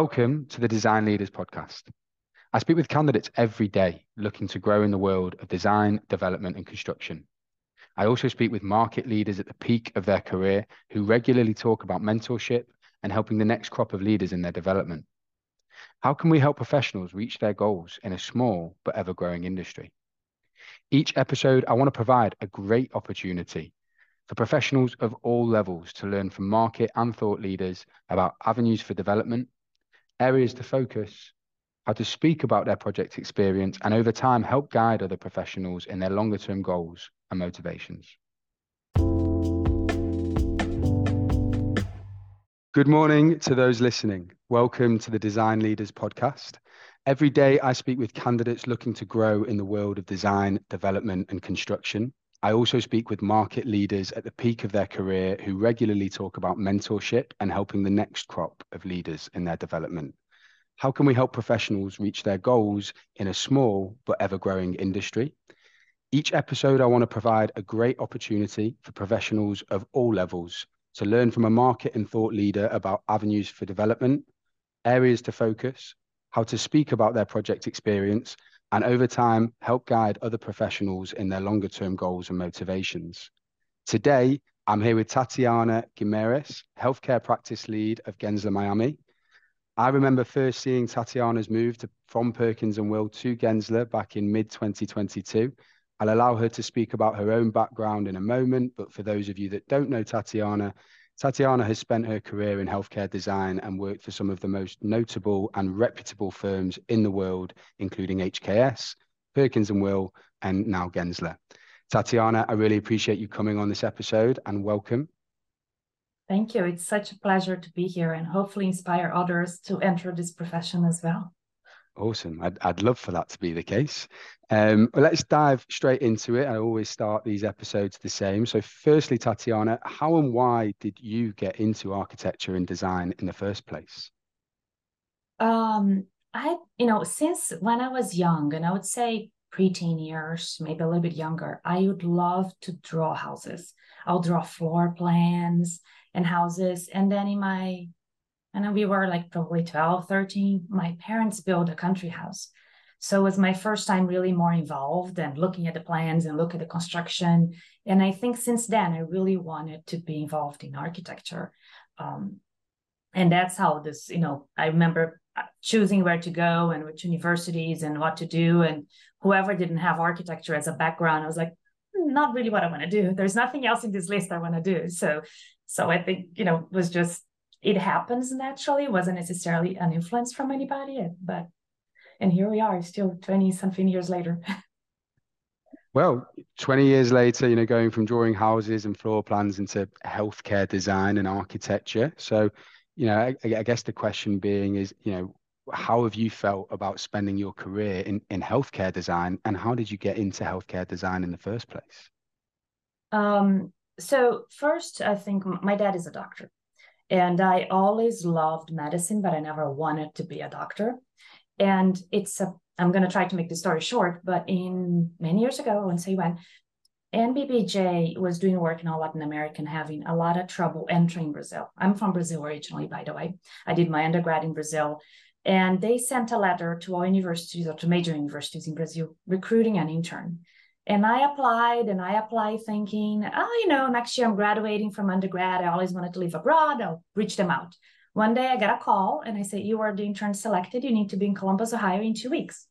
Welcome to the Design Leaders Podcast. I speak with candidates every day looking to grow in the world of design, development, and construction. I also speak with market leaders at the peak of their career who regularly talk about mentorship and helping the next crop of leaders in their development. How can we help professionals reach their goals in a small but ever growing industry? Each episode, I want to provide a great opportunity for professionals of all levels to learn from market and thought leaders about avenues for development, areas to focus, how to speak about their project experience, and over time help guide other professionals in their longer term goals and motivations. Good morning to those listening. Welcome to the Design Leaders Podcast. Every day I speak with candidates looking to grow in the world of design, development, and construction. I also speak with market leaders at the peak of their career who regularly talk about mentorship and helping the next crop of leaders in their development. How can we help professionals reach their goals in a small but ever growing industry? Each episode, I want to provide a great opportunity for professionals of all levels to learn from a market and thought leader about avenues for development, areas to focus, how to speak about their project experience, and over time, help guide other professionals in their longer term goals and motivations. Today, I'm here with Tatiana Guimarães, Healthcare Practice Lead of Gensler Miami. I remember first seeing Tatiana's move to, from Perkins and Will to Gensler back in mid 2022. I'll allow her to speak about her own background in a moment, but for those of you that don't know Tatiana, Tatiana has spent her career in healthcare design and worked for some of the most notable and reputable firms in the world, including HKS, Perkins and Will, and now Gensler. Tatiana, I really appreciate you coming on this episode and welcome. Thank you. It's such a pleasure to be here and hopefully inspire others to enter this profession as well. Awesome. I'd, I'd love for that to be the case. Um, let's dive straight into it. I always start these episodes the same. So, firstly, Tatiana, how and why did you get into architecture and design in the first place? Um, I, you know, since when I was young, and I would say preteen years, maybe a little bit younger, I would love to draw houses. I'll draw floor plans and houses. And then in my and we were like probably 12 13 my parents built a country house. So it was my first time really more involved and looking at the plans and look at the construction. And i think since then i really wanted to be involved in architecture. Um, and that's how this you know i remember uh, choosing where to go and which universities and what to do. And whoever didn't have architecture as a background i was like hmm, not really what i want to do. There's nothing else in this list i want to do. So so i think you know was just it happens naturally it wasn't necessarily an influence from anybody but and here we are still 20 something years later. Well 20 years later you know going from drawing houses and floor plans into healthcare design and architecture. So you know I, I guess the question being is you know how have you felt about spending your career in, in healthcare design and how did you get into healthcare design in the first place? Um, so first i think my dad is a doctor and I always loved medicine, but I never wanted to be a doctor. And it's a, I'm going to try to make the story short, but in many years ago, I say when, NBBJ was doing work in all Latin America and having a lot of trouble entering Brazil. I'm from Brazil originally, by the way. I did my undergrad in Brazil. And they sent a letter to all universities or to major universities in Brazil recruiting an intern. And I applied and I applied thinking, oh, you know, next year I'm graduating from undergrad. I always wanted to live abroad. I'll reach them out. One day I got a call and I say, you are the intern selected. You need to be in Columbus, Ohio in two weeks.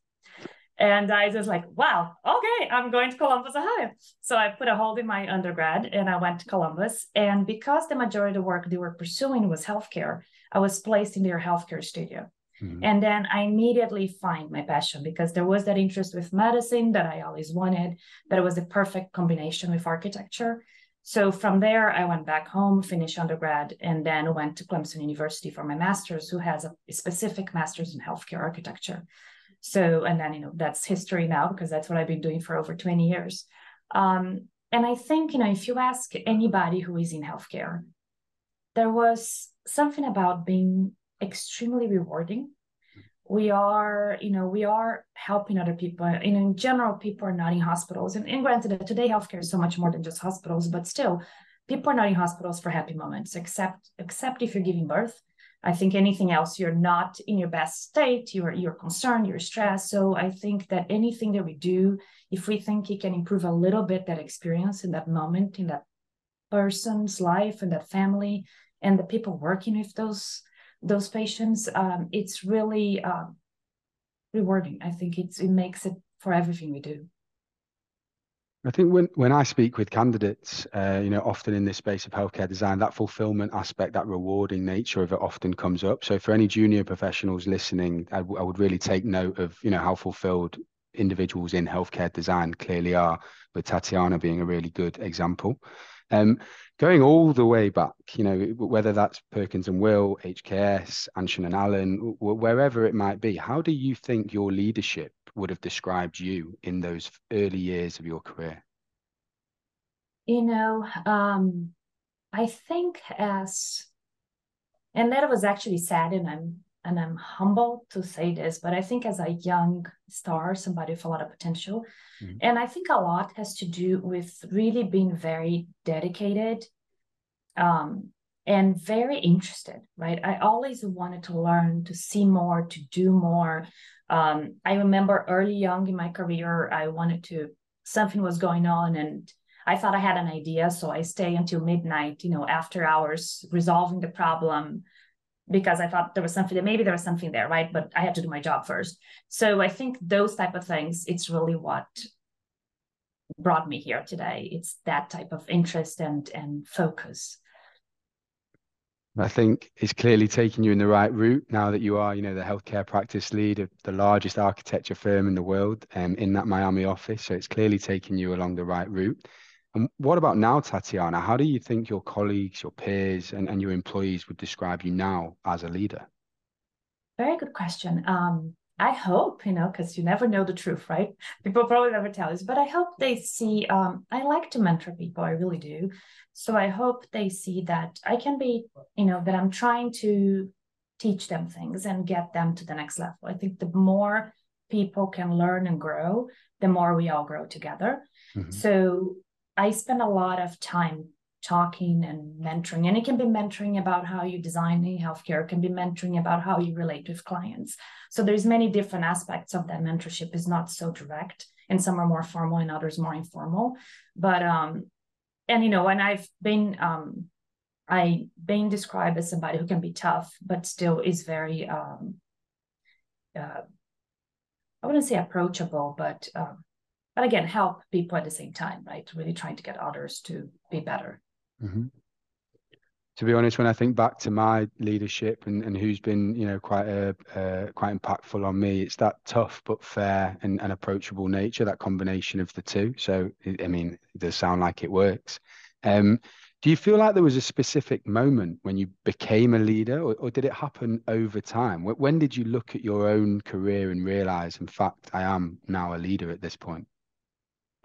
And I was like, wow, okay, I'm going to Columbus, Ohio. So I put a hold in my undergrad and I went to Columbus. And because the majority of the work they were pursuing was healthcare, I was placed in their healthcare studio. Mm-hmm. And then I immediately find my passion because there was that interest with medicine that I always wanted, that it was the perfect combination with architecture. So from there, I went back home, finished undergrad, and then went to Clemson University for my master's, who has a specific master's in healthcare architecture. So, and then, you know, that's history now because that's what I've been doing for over 20 years. Um, and I think, you know, if you ask anybody who is in healthcare, there was something about being extremely rewarding. We are you know we are helping other people and in general people are not in hospitals. And, and granted today healthcare is so much more than just hospitals but still people are not in hospitals for happy moments except except if you're giving birth. I think anything else, you're not in your best state, you're you're concerned, you're stressed. So I think that anything that we do, if we think it can improve a little bit that experience in that moment, in that person's life and that family and the people working with those those patients, um, it's really uh, rewarding. I think it's it makes it for everything we do. I think when, when I speak with candidates, uh, you know, often in this space of healthcare design, that fulfillment aspect, that rewarding nature of it often comes up. So for any junior professionals listening, I, w- I would really take note of, you know, how fulfilled individuals in healthcare design clearly are, with Tatiana being a really good example. Um, going all the way back, you know, whether that's Perkins and Will, HKS, Anshen and Allen, wherever it might be, how do you think your leadership would have described you in those early years of your career? You know, um, I think as, and that was actually sad, and I'm and I'm humble to say this, but I think as a young star, somebody with a lot of potential, mm-hmm. and I think a lot has to do with really being very dedicated, um, and very interested. Right, I always wanted to learn, to see more, to do more, um, I remember early young in my career, I wanted to, something was going on and I thought I had an idea. So I stay until midnight, you know, after hours, resolving the problem because I thought there was something maybe there was something there, right? But I had to do my job first. So I think those type of things, it's really what brought me here today. It's that type of interest and and focus. I think it's clearly taking you in the right route now that you are, you know, the healthcare practice lead of the largest architecture firm in the world um, in that Miami office. So it's clearly taking you along the right route. And what about now, Tatiana? How do you think your colleagues, your peers, and, and your employees would describe you now as a leader? Very good question. Um, I hope, you know, because you never know the truth, right? People probably never tell us, but I hope they see. Um, I like to mentor people, I really do. So I hope they see that I can be, you know, that I'm trying to teach them things and get them to the next level. I think the more people can learn and grow, the more we all grow together. Mm-hmm. So I spend a lot of time talking and mentoring and it can be mentoring about how you design in healthcare it can be mentoring about how you relate with clients. So there's many different aspects of that mentorship is not so direct and some are more formal and others more informal. But um and you know and i've been um i been described as somebody who can be tough but still is very um uh, i wouldn't say approachable but um but again help people at the same time right really trying to get others to be better Mm-hmm. To be honest, when I think back to my leadership and, and who's been, you know, quite a uh, quite impactful on me, it's that tough but fair and, and approachable nature, that combination of the two. So, I mean, it does sound like it works. Um, do you feel like there was a specific moment when you became a leader, or, or did it happen over time? When did you look at your own career and realize, in fact, I am now a leader at this point?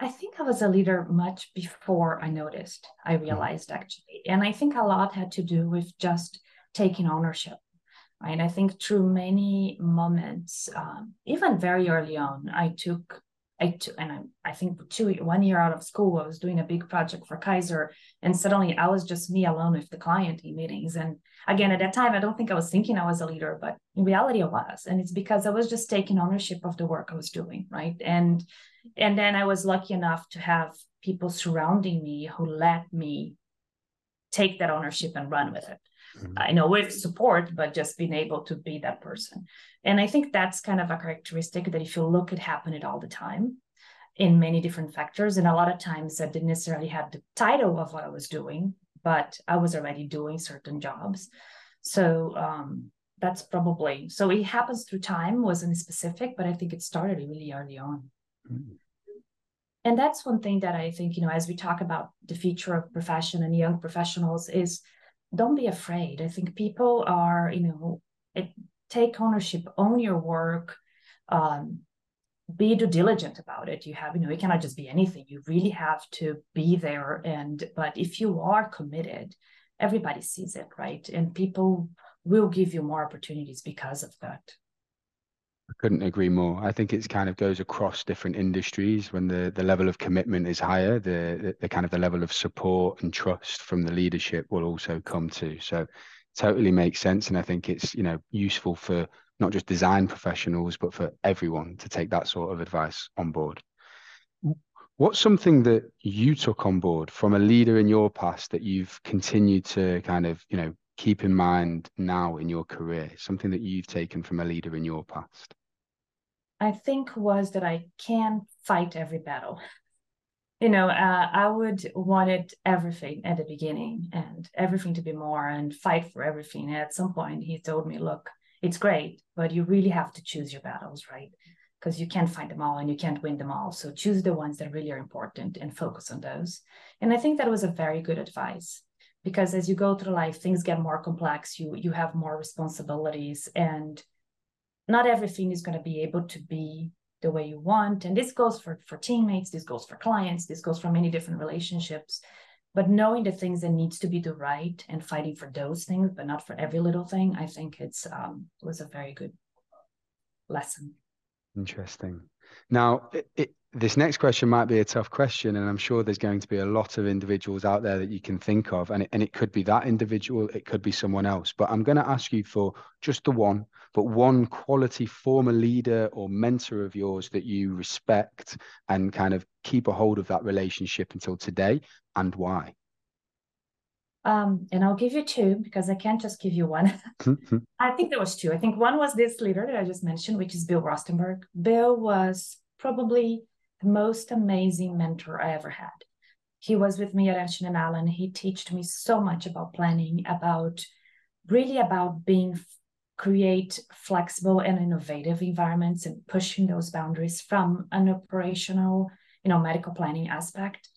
I think I was a leader much before I noticed, I mm-hmm. realized actually. And I think a lot had to do with just taking ownership. Right? I think through many moments, um, even very early on, I took, I took, and I, I think two, one year out of school, I was doing a big project for Kaiser, and suddenly I was just me alone with the client in meetings. And again, at that time, I don't think I was thinking I was a leader, but in reality, I was. And it's because I was just taking ownership of the work I was doing, right? And and then I was lucky enough to have people surrounding me who let me take that ownership and run with it. Mm-hmm. I know with support, but just being able to be that person. And I think that's kind of a characteristic that if you look, it happened all the time in many different factors. And a lot of times I didn't necessarily have the title of what I was doing, but I was already doing certain jobs. So um, that's probably so it happens through time, wasn't specific, but I think it started really early on. And that's one thing that I think, you know, as we talk about the future of profession and young professionals is don't be afraid. I think people are, you know, it, take ownership, own your work, um, be due diligent about it. You have, you know, it cannot just be anything. You really have to be there. And, but if you are committed, everybody sees it, right? And people will give you more opportunities because of that. I couldn't agree more. I think it kind of goes across different industries when the, the level of commitment is higher, the, the, the kind of the level of support and trust from the leadership will also come too. So totally makes sense. And I think it's, you know, useful for not just design professionals, but for everyone to take that sort of advice on board. What's something that you took on board from a leader in your past that you've continued to kind of, you know, keep in mind now in your career? Something that you've taken from a leader in your past? I think was that I can fight every battle you know, uh, I would wanted everything at the beginning and everything to be more and fight for everything. And at some point, he told me, look, it's great, but you really have to choose your battles, right? Because you can't find them all and you can't win them all. So choose the ones that really are important and focus on those. And I think that was a very good advice because as you go through life, things get more complex. You you have more responsibilities, and not everything is going to be able to be the way you want. And this goes for for teammates this goes for clients this goes for many different relationships. But knowing the things that needs to be the right and fighting for those things but not for every little thing i think it's um was a very good lesson. Interesting. Now it, it, this next question might be a tough question, and I'm sure there's going to be a lot of individuals out there that you can think of, and it, and it could be that individual, it could be someone else. But I'm going to ask you for just the one, but one quality former leader or mentor of yours that you respect and kind of keep a hold of that relationship until today, and why. Um, and I'll give you two because I can't just give you one. I think there was two. I think one was this leader that I just mentioned, which is Bill Rostenberg. Bill was probably the most amazing mentor I ever had. He was with me at Anshen and Allen. He taught me so much about planning, about really about being create flexible and innovative environments and pushing those boundaries from an operational, you know, medical planning aspect.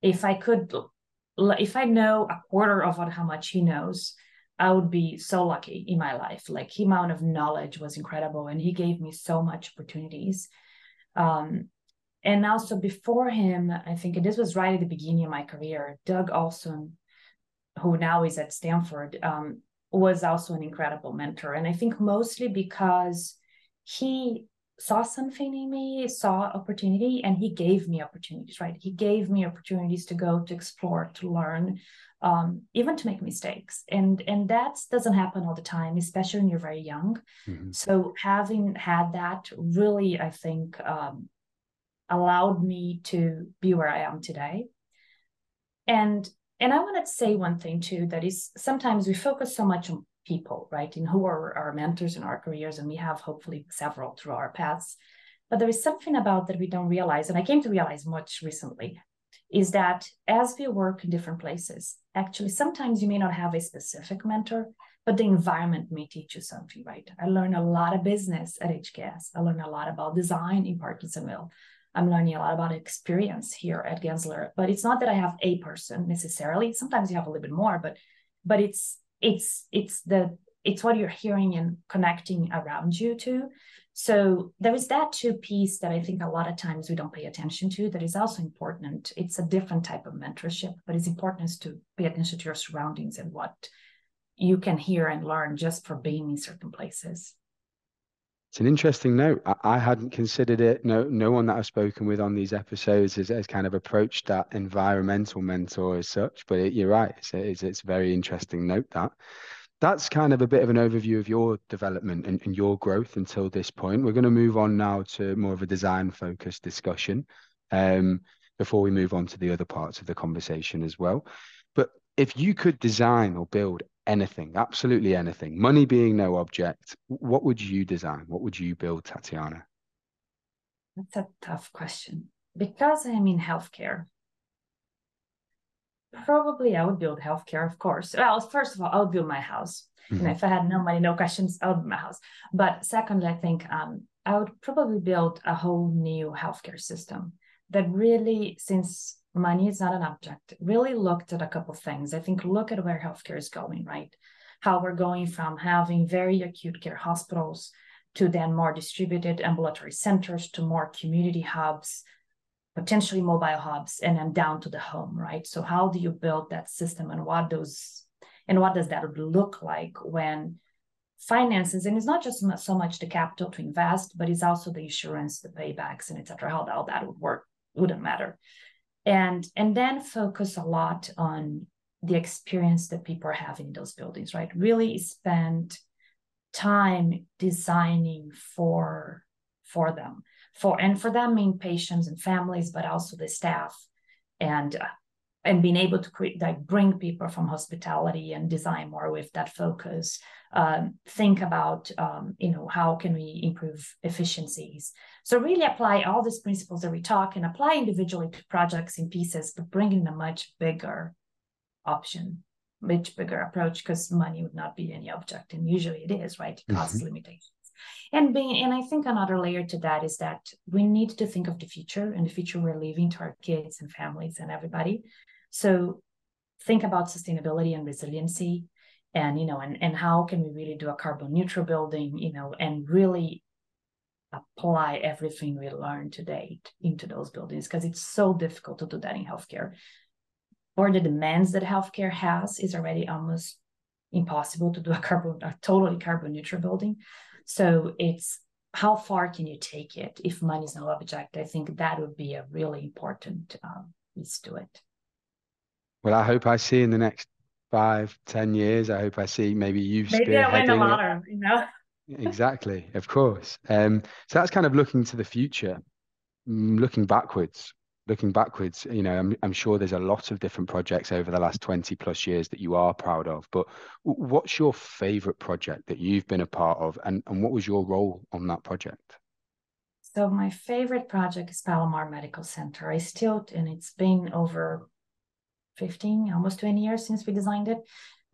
If I could, if I know a quarter of what, how much he knows, I would be so lucky in my life. Like, the amount of knowledge was incredible, and he gave me so much opportunities. Um, and also before him, I think this was right at the beginning of my career, Doug Olson, who now is at Stanford, um, was also an incredible mentor. And I think mostly because he saw something in me, saw opportunity, and he gave me opportunities, right? He gave me opportunities to go, to explore, to learn, um, even to make mistakes. And and that doesn't happen all the time, especially when you're very young. Mm-hmm. So having had that really, I think, um, allowed me to be where I am today. And and I want to say one thing too that is sometimes we focus so much on people, right? In who are our mentors in our careers, and we have hopefully several through our paths. But there is something about that we don't realize, and I came to realize much recently, is that as we work in different places, actually sometimes you may not have a specific mentor, but the environment may teach you something, right? I learned a lot of business at HKS. I learned a lot about design in Perkins and Will. I'm learning a lot about experience here at Gensler. But it's not that I have a person necessarily. Sometimes you have a little bit more, but but it's it's it's the it's what you're hearing and connecting around you to. So there is that two piece that I think a lot of times we don't pay attention to that is also important. It's a different type of mentorship, but it's important to pay attention to your surroundings and what you can hear and learn just for being in certain places. It's an interesting note. I, I, hadn't considered it. No, no one that I've spoken with on these episodes has, has kind of approached that environmental mentor as such. But it, you're right. It's a, it's, it's a very interesting note that. That's kind of a bit of an overview of your development and, and your growth until this point. We're going to move on now to more of a design focused discussion um, before we move on to the other parts of the conversation as well. But if you could design or build anything, absolutely anything, money being no object, what would you design? What would you build, Tatiana? That's a tough question. Because I'm in healthcare, probably I would build healthcare, of course. Well, first of all, I would build my house. Mm-hmm. And if I had no money, no questions, I would build my house. But secondly, I think um, I would probably build a whole new healthcare system that really, since money is not an object, really looked at a couple things. I think look at where healthcare is going, right? How we're going from having very acute care hospitals to then more distributed ambulatory centers to more community hubs, potentially mobile hubs, and then down to the home, right? So how do you build that system and what those and what does that look like when finances and it's not just so much the capital to invest, but it's also the insurance, the paybacks, and etc. How, how that would work wouldn't matter and and then focus a lot on the experience that people are having in those buildings, right? Really spend time designing for for them for and for them mean patients and families but also the staff and uh, and being able to create like bring people from hospitality and design more with that focus um, think about um, you know how can we improve efficiencies. So really apply all these principles that we talk and apply individually to projects in pieces but bring in a much bigger option much bigger approach because money would not be any object and usually it is right? Cost mm-hmm. limitations. And being and i think another layer to that is that we need to think of the future and the future we're leaving to our kids and families and everybody so think about sustainability and resiliency and you know and, and how can we really do a carbon neutral building you know and really apply everything we learned to date into those buildings because it's so difficult to do that in healthcare. Or the demands that healthcare has is already almost impossible to do a carbon a totally carbon neutral building. So it's how far can you take it? If money is no object i think that would be a really important um, piece to it well i hope i see in the next five ten years i hope i see maybe you it. maybe i win a lotto you know exactly of course um so that's kind of looking to the future mm, looking backwards looking backwards, you know, I'm, I'm sure there's a lot of different projects over the last 20 plus years that you are proud of, but what's your favorite project that you've been a part of and, and what was your role on that project? So my favorite project is Palomar Medical Center. I still, and it's been over 15, almost 20 years since we designed it,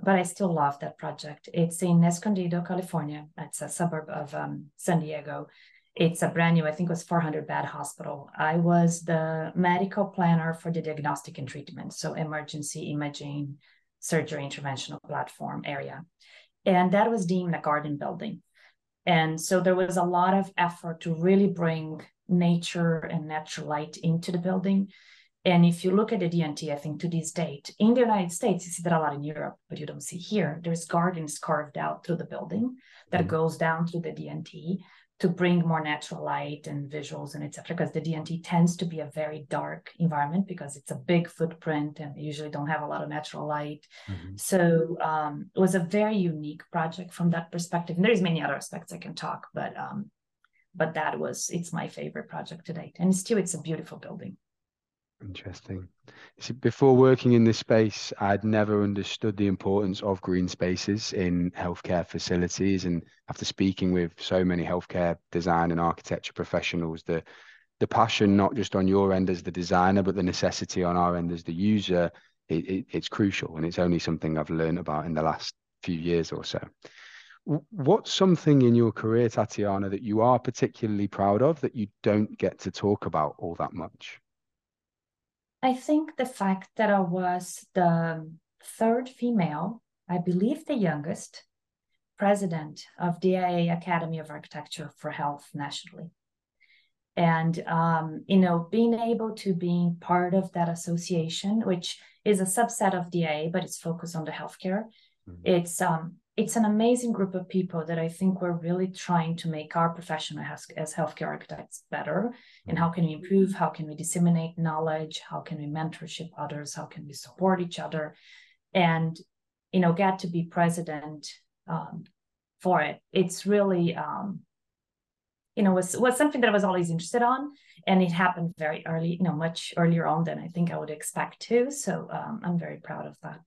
but I still love that project. It's in Escondido, California. It's a suburb of um, San Diego it's a brand new, I think it was 400 bed hospital. I was the medical planner for the diagnostic and treatment, so emergency imaging, surgery interventional platform area. And that was deemed a garden building. And so there was a lot of effort to really bring nature and natural light into the building. And if you look at the DNT, I think to this date, in the United States, you see that a lot in Europe, but you don't see here. There's gardens carved out through the building that mm-hmm. goes down through the DNT to bring more natural light and visuals and etc. Because the DNT tends to be a very dark environment because it's a big footprint and they usually don't have a lot of natural light. Mm-hmm. So um, it was a very unique project from that perspective. And there's many other aspects I can talk, but um, but that was it's my favorite project to date, and still it's a beautiful building. Interesting. See, before working in this space, I'd never understood the importance of green spaces in healthcare facilities. And after speaking with so many healthcare design and architecture professionals, the the passion not just on your end as the designer, but the necessity on our end as the user, it, it, it's crucial. And it's only something I've learned about in the last few years or so. What's something in your career, Tatiana, that you are particularly proud of that you don't get to talk about all that much? I think the fact that I was the third female, I believe the youngest, president of the AIA Academy of Architecture for Health nationally. And, um, you know, being able to be part of that association, which is a subset of the AIA, but it's focused on the healthcare. Mm-hmm. It's um, it's an amazing group of people that I think we're really trying to make our profession as, as healthcare architects better. And how can we improve? How can we disseminate knowledge? How can we mentorship others? How can we support each other? And, you know, get to be president um, for it. It's really, um, you know, was, was something that I was always interested on. And it happened very early, you know, much earlier on than I think I would expect to. So um, I'm very proud of that.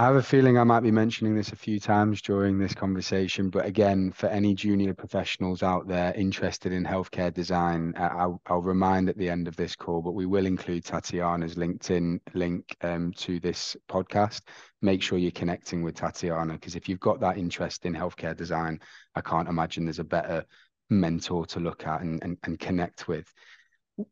I have a feeling I might be mentioning this a few times during this conversation, but again, for any junior professionals out there interested in healthcare design, I'll, I'll remind at the end of this call, but we will include Tatiana's LinkedIn link um, to this podcast. Make sure you're connecting with Tatiana because if you've got that interest in healthcare design, I can't imagine there's a better mentor to look at and, and, and connect with.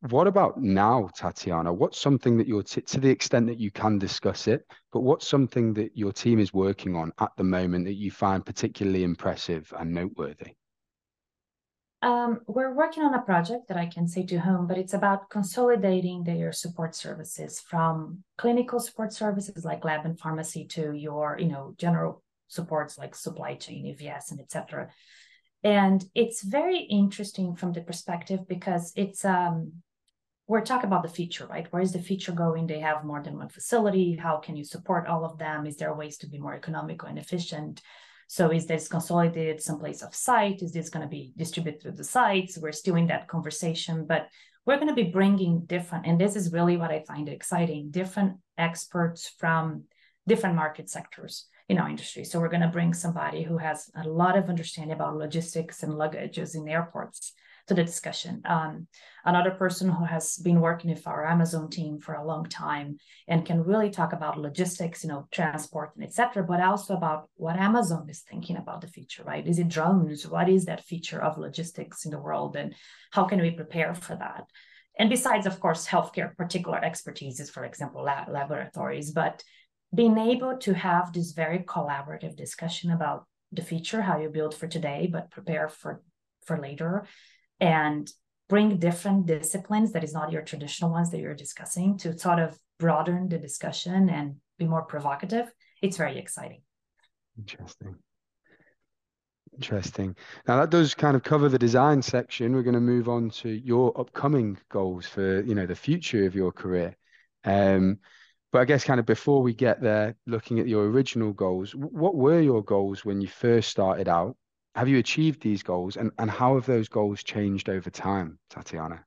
What about now, Tatiana? What's something that you're, t- to the extent that you can discuss it, but what's something that your team is working on at the moment that you find particularly impressive and noteworthy? Um, we're working on a project that I can say to whom, but it's about consolidating their support services from clinical support services like lab and pharmacy to your, you know, general supports like supply chain, EVS, and etc and it's very interesting from the perspective because it's um we're talking about the future, right? Where is the future going? They have more than one facility. How can you support all of them? Is there ways to be more economical and efficient? So is this consolidated someplace off site? Is this going to be distributed through the sites? We're still in that conversation, but we're going to be bringing different, and this is really what I find exciting, different experts from different market sectors in our industry. So we're going to bring somebody who has a lot of understanding about logistics and luggages in airports to the discussion. Um, another person who has been working with our Amazon team for a long time and can really talk about logistics, you know, transport and etc., but also about what Amazon is thinking about the future, right? Is it drones? What is that feature of logistics in the world, and how can we prepare for that? And besides, of course, healthcare particular expertise is, for example, lab- laboratories, but being able to have this very collaborative discussion about the future, how you build for today, but prepare for for later, and bring different disciplines that is not your traditional ones that you're discussing to sort of broaden the discussion and be more provocative. It's very exciting. Interesting. Interesting. Now that does kind of cover the design section. We're going to move on to your upcoming goals for you know the future of your career. Um but i guess kind of before we get there looking at your original goals what were your goals when you first started out have you achieved these goals and, and how have those goals changed over time, Tatiana?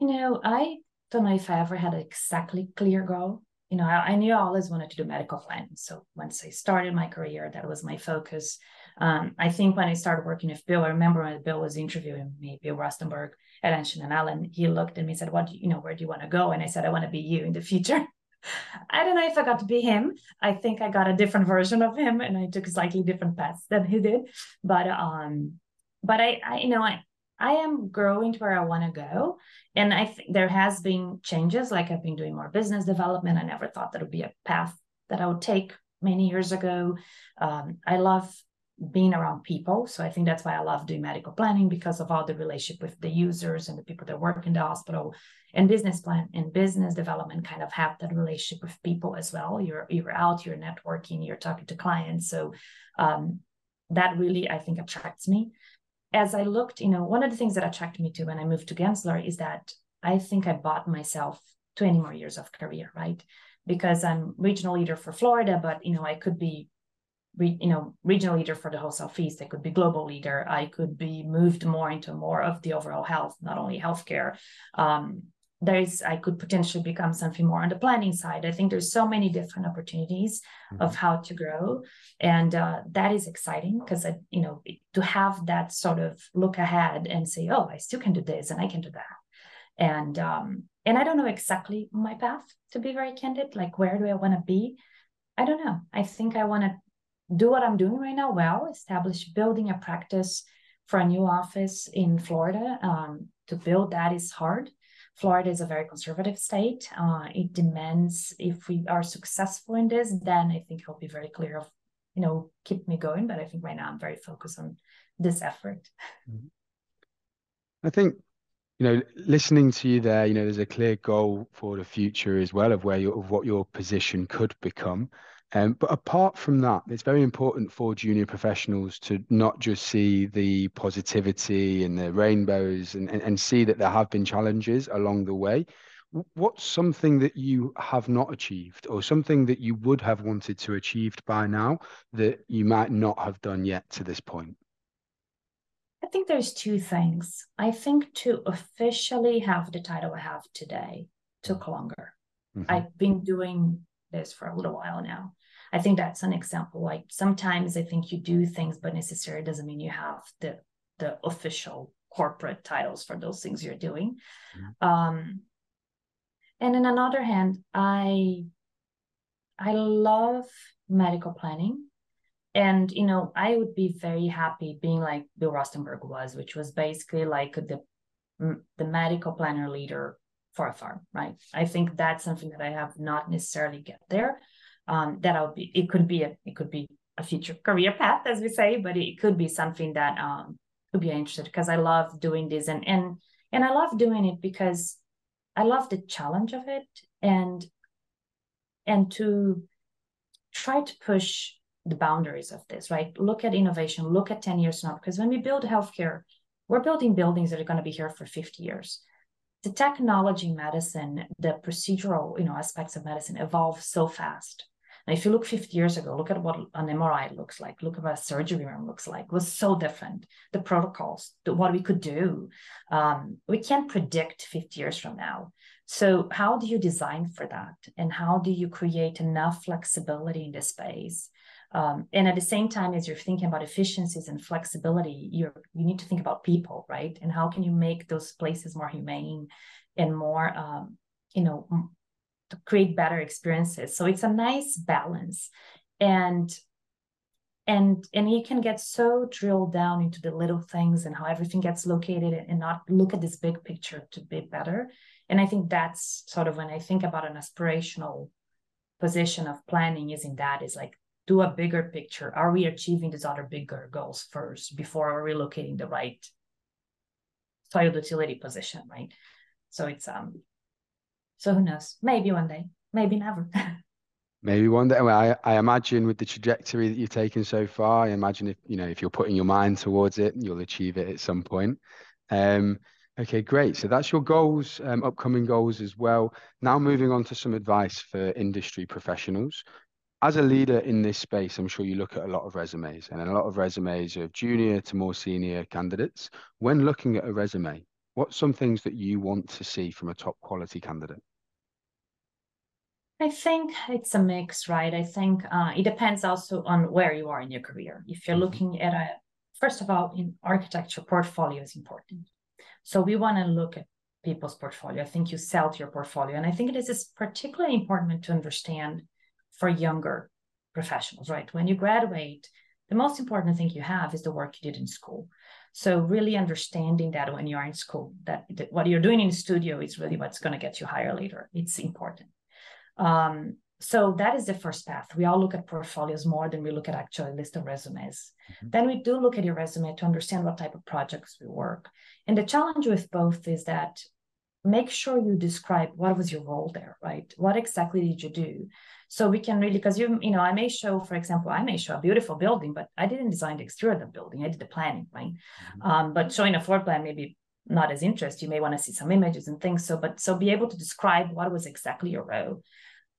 You know, I don't know if I ever had an exactly clear goal. You know, I, I knew I always wanted to do medical planning. So once I started my career, that was my focus. Um, I think when I started working with Bill, I remember when Bill was interviewing me, Bill Rostenberg at Anshen and Allen, he looked at me and said, What do you, you know, where do you want to go? And I said, I want to be you in the future. I don't know if I got to be him. I think I got a different version of him and I took a slightly different paths than he did. But um, but I, I you know, I I am growing to where I want to go. And I think there has been changes, like I've been doing more business development. I never thought that would be a path that I would take many years ago. Um, I love being around people. So I think that's why I love doing medical planning because of all the relationship with the users and the people that work in the hospital and business plan and business development kind of have that relationship with people as well. You're you're out, you're networking, you're talking to clients. So um, that really I think attracts me. As I looked, you know, one of the things that attracted me to when I moved to Gensler is that I think I bought myself 20 more years of career, right? Because I'm regional leader for Florida, but you know, I could be re, you know regional leader for the whole southeast i could be global leader. I could be moved more into more of the overall health not only healthcare. Um, there is i could potentially become something more on the planning side. I think there's so many different opportunities mm-hmm. of how to grow. And uh, that is exciting because I you know to have that sort of look ahead and say oh i still can do this and i can do that. And um, and i don't know exactly my path to be very candid. Like where do i want to be? I don't know. I think i want to do what I'm doing right now well, establish building a practice for a new office in Florida. Um, to build that is hard. Florida is a very conservative state. Uh, it demands if we are successful in this, then I think it'll be very clear of, you know, keep me going. But I think right now I'm very focused on this effort. Mm-hmm. I think, you know, listening to you there, you know, there's a clear goal for the future as well of where you of what your position could become. Um, but apart from that, it's very important for junior professionals to not just see the positivity and the rainbows and, and, and see that there have been challenges along the way. What's something that you have not achieved or something that you would have wanted to achieve by now that you might not have done yet to this point? I think there's two things. I think to officially have the title I have today took longer. Mm-hmm. I've been doing this for a little while now. I think that's an example. Like sometimes I think you do things, but necessarily doesn't mean you have the the official corporate titles for those things you're doing. Mm-hmm. Um, and on another hand, I I love medical planning. And you know, I would be very happy being like Bill Rostenberg was, which was basically like the the medical planner leader for a farm, right? I think that's something that I have not necessarily get there, um, that I would be it could be a it could be a future career path as we say but it could be something that um, could be interested because I love doing this and and and I love doing it because I love the challenge of it and and to try to push the boundaries of this right look at innovation look at 10 years now because when we build healthcare we're building buildings that are going to be here for 50 years the technology in medicine, the procedural, you know, aspects of medicine evolve so fast. And if you look 50 years ago, look at what an MRI looks like, look at what a surgery room looks like, it was so different. The protocols, the, what we could do, um, we can't predict 50 years from now. So how do you design for that? And how do you create enough flexibility in the space? Um, and at the same time, as you're thinking about efficiencies and flexibility, you you need to think about people, right? And how can you make those places more humane and more, um, you know, to create better experiences? So it's a nice balance, and and and you can get so drilled down into the little things and how everything gets located and not look at this big picture to be better. And I think that's sort of when I think about an aspirational position of planning is in that is like do a bigger picture. Are we achieving these other bigger goals first before relocating the right soil utility position, right? So it's um so who knows? Maybe one day, maybe never. maybe one day. Well, I, I imagine with the trajectory that you've taken so far, I imagine if you know if you're putting your mind towards it, you'll achieve it at some point. Um, okay, great. So that's your goals, um, upcoming goals as well. Now moving on to some advice for industry professionals as a leader in this space, I'm sure you look at a lot of resumes and a lot of resumes of junior to more senior candidates. When looking at a resume, what's some things that you want to see from a top quality candidate? I think it's a mix, right? I think uh, it depends also on where you are in your career. If you're mm-hmm. looking at a, first of all, in architecture, portfolio is important. So we want to look at people's portfolio. I think you sell to your portfolio. And I think it is particularly important to understand for younger professionals, right? When you graduate, the most important thing you have is the work you did in school. So really understanding that when you're in school, that, that what you're doing in the studio is really what's going to get you higher later. It's important. Um, so that is the first path. We all look at portfolios more than we look at actually list of resumes. Mm-hmm. Then we do look at your resume to understand what type of projects we work. And the challenge with both is that make sure you describe what was your role there, right? What exactly did you do? So we can really, because you, you know, I may show, for example, I may show a beautiful building, but I didn't design the exterior of the building. I did the planning, right? Mm-hmm. Um, but showing a floor plan maybe not as interest. You may want to see some images and things. So, but so be able to describe what was exactly your role.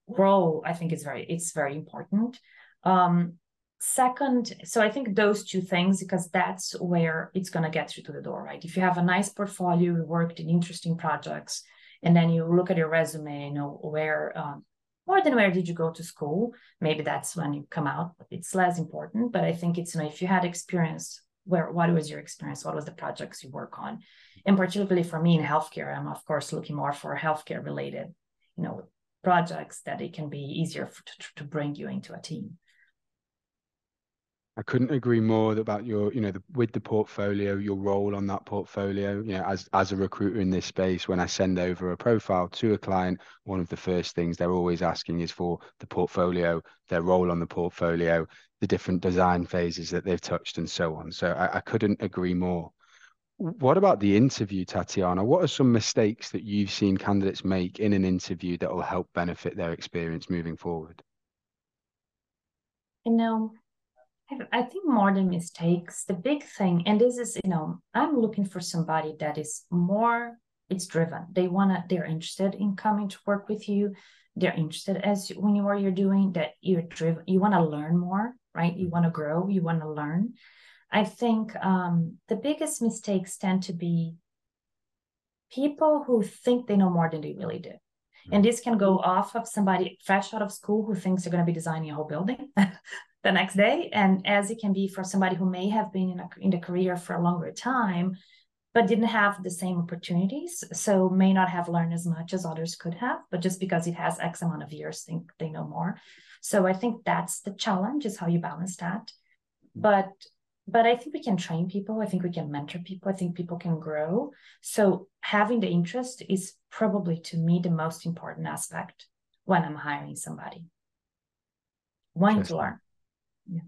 Role, I think is very, it's very important. Um, second so i think those two things because that's where it's going to get you to the door right? If you have a nice portfolio you worked in interesting projects and then you look at your resume you know where um, more than where did you go to school maybe that's when you come out it's less important. But i think it's you know if you had experience where what was your experience? What was the projects you work on? And particularly for me in healthcare i'm of course looking more for healthcare related you know projects that it can be easier to, to bring you into a team I couldn't agree more about your, you know, the, with the portfolio, your role on that portfolio. You know, as as a recruiter in this space, when I send over a profile to a client, one of the first things they're always asking is for the portfolio, their role on the portfolio, the different design phases that they've touched, and so on. So I, I couldn't agree more. What about the interview, Tatiana? What are some mistakes that you've seen candidates make in an interview that will help benefit their experience moving forward? You know, I think more than mistakes, the big thing, and this is, you know, I'm looking for somebody that is more, it's driven. They wanna, they're interested in coming to work with you. They're interested as when you are you're doing that you're driven, you want to learn more, right? You mm. want to grow, you want to learn. I think um, the biggest mistakes tend to be people who think they know more than they really do. And mm-hmm. this can go off of somebody fresh out of school who thinks they're going to be designing a whole building. the next day and as it can be for somebody who may have been in, a, in the career for a longer time but didn't have the same opportunities so may not have learned as much as others could have but just because it has x amount of years think they know more so i think that's the challenge is how you balance that but but i think we can train people. I think we can mentor people. I think people can grow. So having the interest is probably to me the most important aspect when i'm hiring somebody. Wanting to learn. Yeah.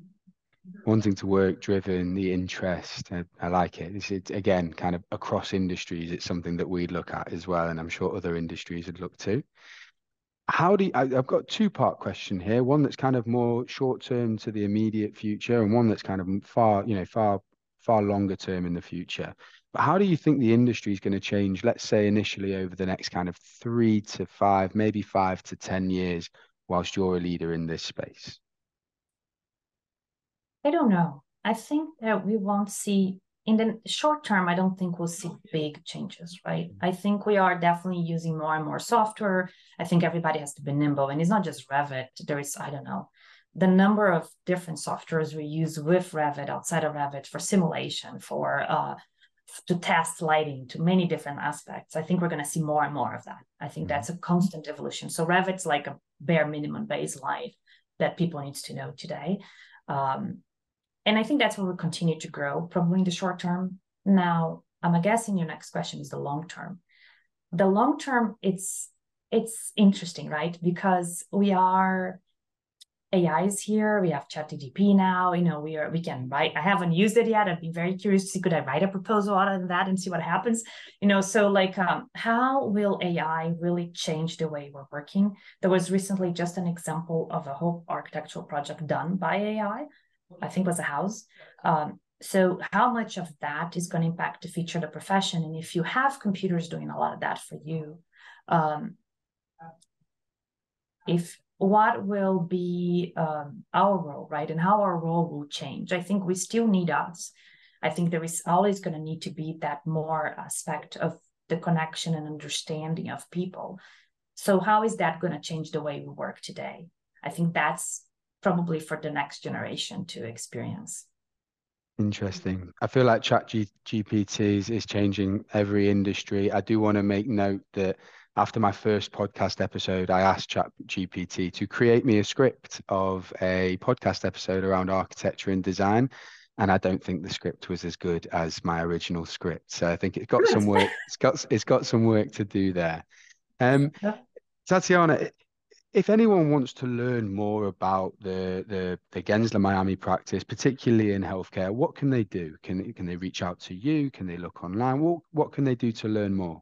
wanting to work driven the interest. I, I like it. It's, it's, again kind of across industries it's something that we'd look at as well and i'm sure other industries would look to how do you, I, have got two part question here one that's kind of more short term to the immediate future and one that's kind of far you know far far longer term in the future But how do you think the industry is going to change, let's say initially over the next kind of three to five, maybe five to 10 years, whilst you're a leader in this space? I don't know. I think that we won't see in the short term, I don't think we'll see big changes, right? I think we are definitely using more and more software. I think everybody has to be nimble, and it's not just Revit. There is, I don't know, the number of different softwares we use with Revit, outside of Revit, for simulation, for uh, to test lighting, to many different aspects. I think we're going to see more and more of that. I think mm-hmm. that's a constant evolution. So Revit's like a bare minimum baseline that people needs to know today. Um, and I think that's where we continue to grow, probably in the short term. Now, I'm guessing your next question is the long term. The long term, it's it's interesting, right? Because we are AI is here. We have ChatGPT now. You know, we are we can write. I haven't used it yet. I'd be very curious to see could I write a proposal out of that and see what happens. You know, so like, um, how will AI really change the way we're working? There was recently just an example of a whole architectural project done by AI I think was a house. Um, so how much of that is going to impact the future of the profession? And if you have computers doing a lot of that for you, um, if what will be um, our role, right? And how our role will change. I think we still need us. I think there is always going to need to be that more aspect of the connection and understanding of people. So how is that going to change the way we work today? I think that's probably for the next generation to experience. Interesting. I feel like Chat G- GPT is, is changing every industry. I do want to make note that after my first podcast episode, I asked Chat GPT to create me a script of a podcast episode around architecture and design. And I don't think the script was as good as my original script. So I think it's got some work. It's got it's got some work to do there. Um, Tatiana, if anyone wants to learn more about the the the Gensler Miami practice, particularly in healthcare, what can they do? Can can they reach out to you? Can they look online? What what can they do to learn more?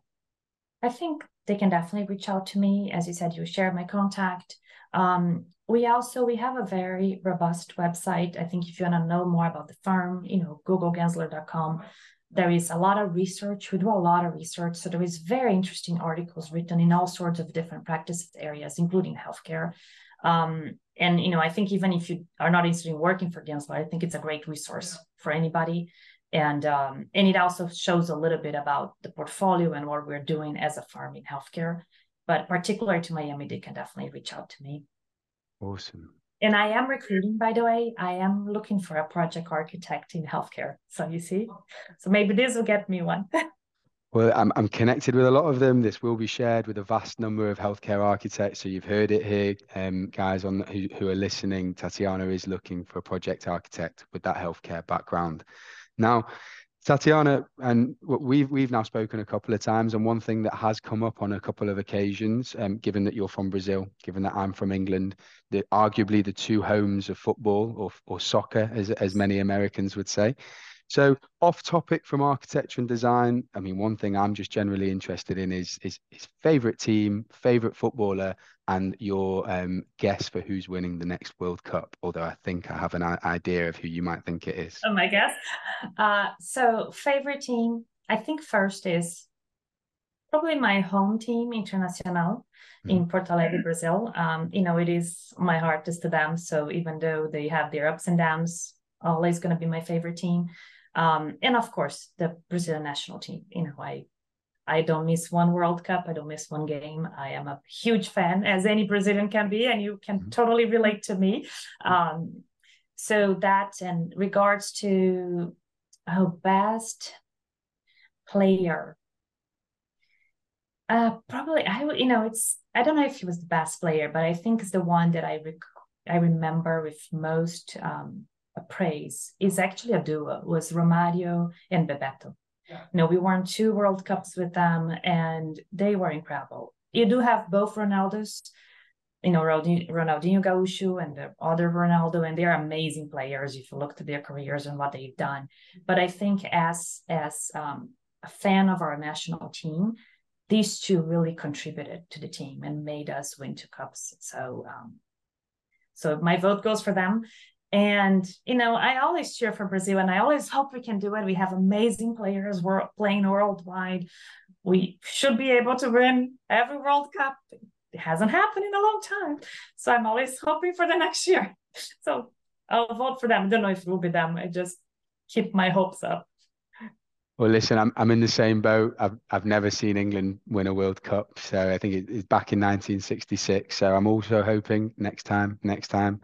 I think they can definitely reach out to me. As you said, you share my contact. Um, we also we have a very robust website. I think if you want to know more about the firm, you know, Google googlegensler.com there is a lot of research. We do a lot of research. So there is very interesting articles written in all sorts of different practice areas, including healthcare. Um, and you know, I think even if you are not interested in working for Gensler, I think it's a great resource for anybody. And um, and it also shows a little bit about the portfolio and what we're doing as a firm in healthcare. But particular to Miami, they can definitely reach out to me. Awesome and I am recruiting, by the way. I am looking for a project architect in healthcare. So you see, so maybe this will get me one. well, I'm I'm connected with a lot of them. This will be shared with a vast number of healthcare architects. So you've heard it here, um, guys on who, who are listening. Tatiana is looking for a project architect with that healthcare background. Now, Tatiana, and we've we've now spoken a couple of times, and one thing that has come up on a couple of occasions, um, given that you're from Brazil, given that I'm from England, that arguably the two homes of football or or soccer, as as many Americans would say. So, off topic from architecture and design, I mean, one thing I'm just generally interested in is is, is favorite team, favorite footballer, and your um, guess for who's winning the next World Cup. Although I think I have an idea of who you might think it is. Oh my guess. Uh, so favorite team, I think first is probably my home team, Internacional, mm. in Porto Alegre, Brazil. Um, you know, it is my heart is to them. So even though they have their ups and downs, always going to be my favorite team. Um, and of course, the Brazilian national team. You know, I I don't miss one World Cup. I don't miss one game. I am a huge fan, as any Brazilian can be, and you can mm-hmm. totally relate to me. Um, so that, and regards to our best player, uh, probably I you know it's I don't know if he was the best player, but I think it's the one that I rec- I remember with most um, praise is actually a duo. Was Romario and Bebeto you know, we won two World Cups with them and they were incredible. You do have both Ronaldos, you know, Ronaldinho Gaúcho and the other Ronaldo, and they're amazing players if you look to their careers and what they've done. But I think as as um, a fan of our national team, these two really contributed to the team and made us win two cups. So um, so my vote goes for them. And you know, I always cheer for Brazil, and I always hope we can do it. We have amazing players. We're playing worldwide. We should be able to win every World Cup. It hasn't happened in a long time, so I'm always hoping for the next year. So I'll vote for them. I don't know if it will be them. I just keep my hopes up. Well, listen, I'm I'm in the same boat. I've I've never seen England win a World Cup, so I think it's back in 1966. So I'm also hoping next time, next time.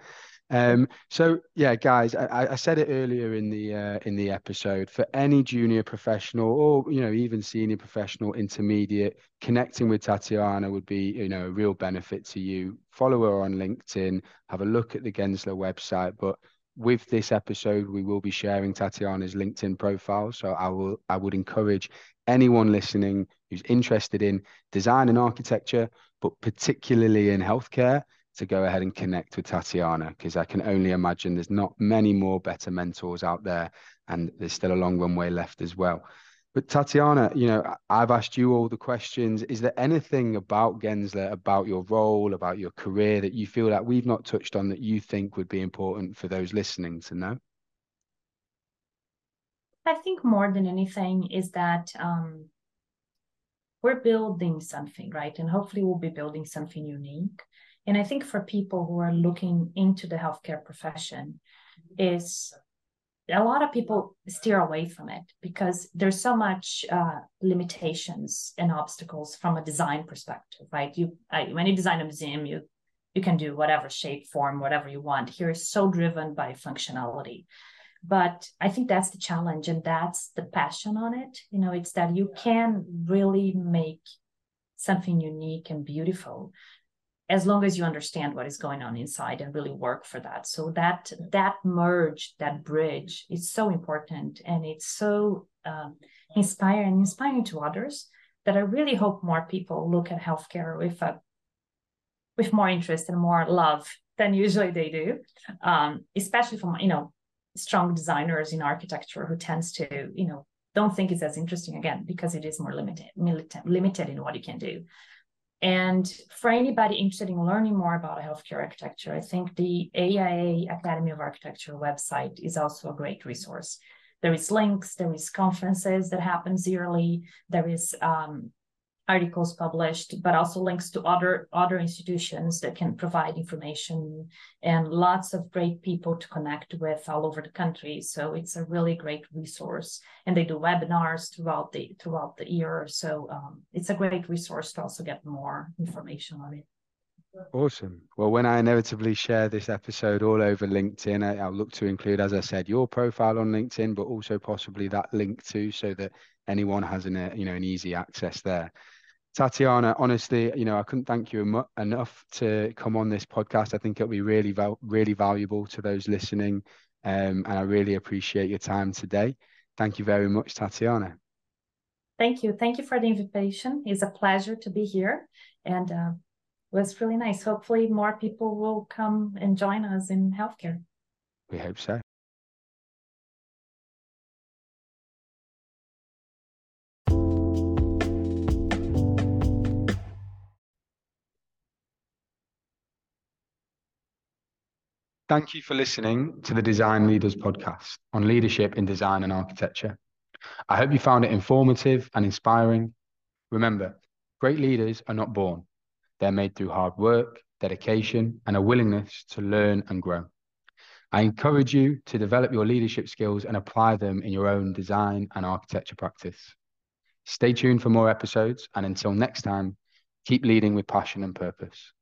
Um, so yeah, guys, I, I said it earlier in the uh, in the episode. For any junior professional or you know even senior professional, intermediate, connecting with Tatiana would be you know a real benefit to you. Follow her on LinkedIn. Have a look at the Gensler website. But with this episode, we will be sharing Tatiana's LinkedIn profile. So I will I would encourage anyone listening who's interested in design and architecture, but particularly in healthcare to go ahead and connect with Tatiana because I can only imagine there's not many more better mentors out there and there's still a long runway left as well. But Tatiana, you know, I've asked you all the questions. Is there anything about Gensler, about your role, about your career that you feel that we've not touched on that you think would be important for those listening to know? I think more than anything is that um, we're building something, right? And hopefully we'll be building something unique. And I think for people who are looking into the healthcare profession, is a lot of people steer away from it because there's so much uh, limitations and obstacles from a design perspective, right? You when you design a museum, you you can do whatever shape, form, whatever you want. Here is so driven by functionality. But I think that's the challenge and that's the passion on it. You know, it's that you can really make something unique and beautiful as long as you understand what is going on inside and really work for that. So that that merge that bridge is so important and it's so um, inspiring inspiring to others that i really hope more people look at healthcare with a with more interest and more love than usually they do um, especially from you know strong designers in architecture who tends to you know don't think it's as interesting again because it is more limited limited in what you can do and for anybody interested in learning more about healthcare architecture, I think the AIA Academy of Architecture website is also a great resource. There is links, there is conferences that happens yearly, there is um, articles published, but also links to other other institutions that can provide information and lots of great people to connect with all over the country. So it's a really great resource, and they do webinars throughout the throughout the year. So um, it's a great resource to also get more information on it. Awesome. Well, when I inevitably share this episode all over LinkedIn, I, will look to include, as I said, your profile on LinkedIn, but also possibly that link too, so that anyone has an, you know, an easy access there. Tatiana, honestly, you know, I couldn't thank you enough to come on this podcast. I think it'll be really, really valuable to those listening. Um, and I really appreciate your time today. Thank you very much, Tatiana. Thank you. Thank you for the invitation. It's a pleasure to be here. And uh, it was really nice. Hopefully, more people will come and join us in healthcare. We hope so. Thank you for listening to the Design Leaders podcast on leadership in design and architecture. I hope you found it informative and inspiring. Remember, great leaders are not born, they're made through hard work, dedication, and a willingness to learn and grow. I encourage you to develop your leadership skills and apply them in your own design and architecture practice. Stay tuned for more episodes, and until next time, keep leading with passion and purpose.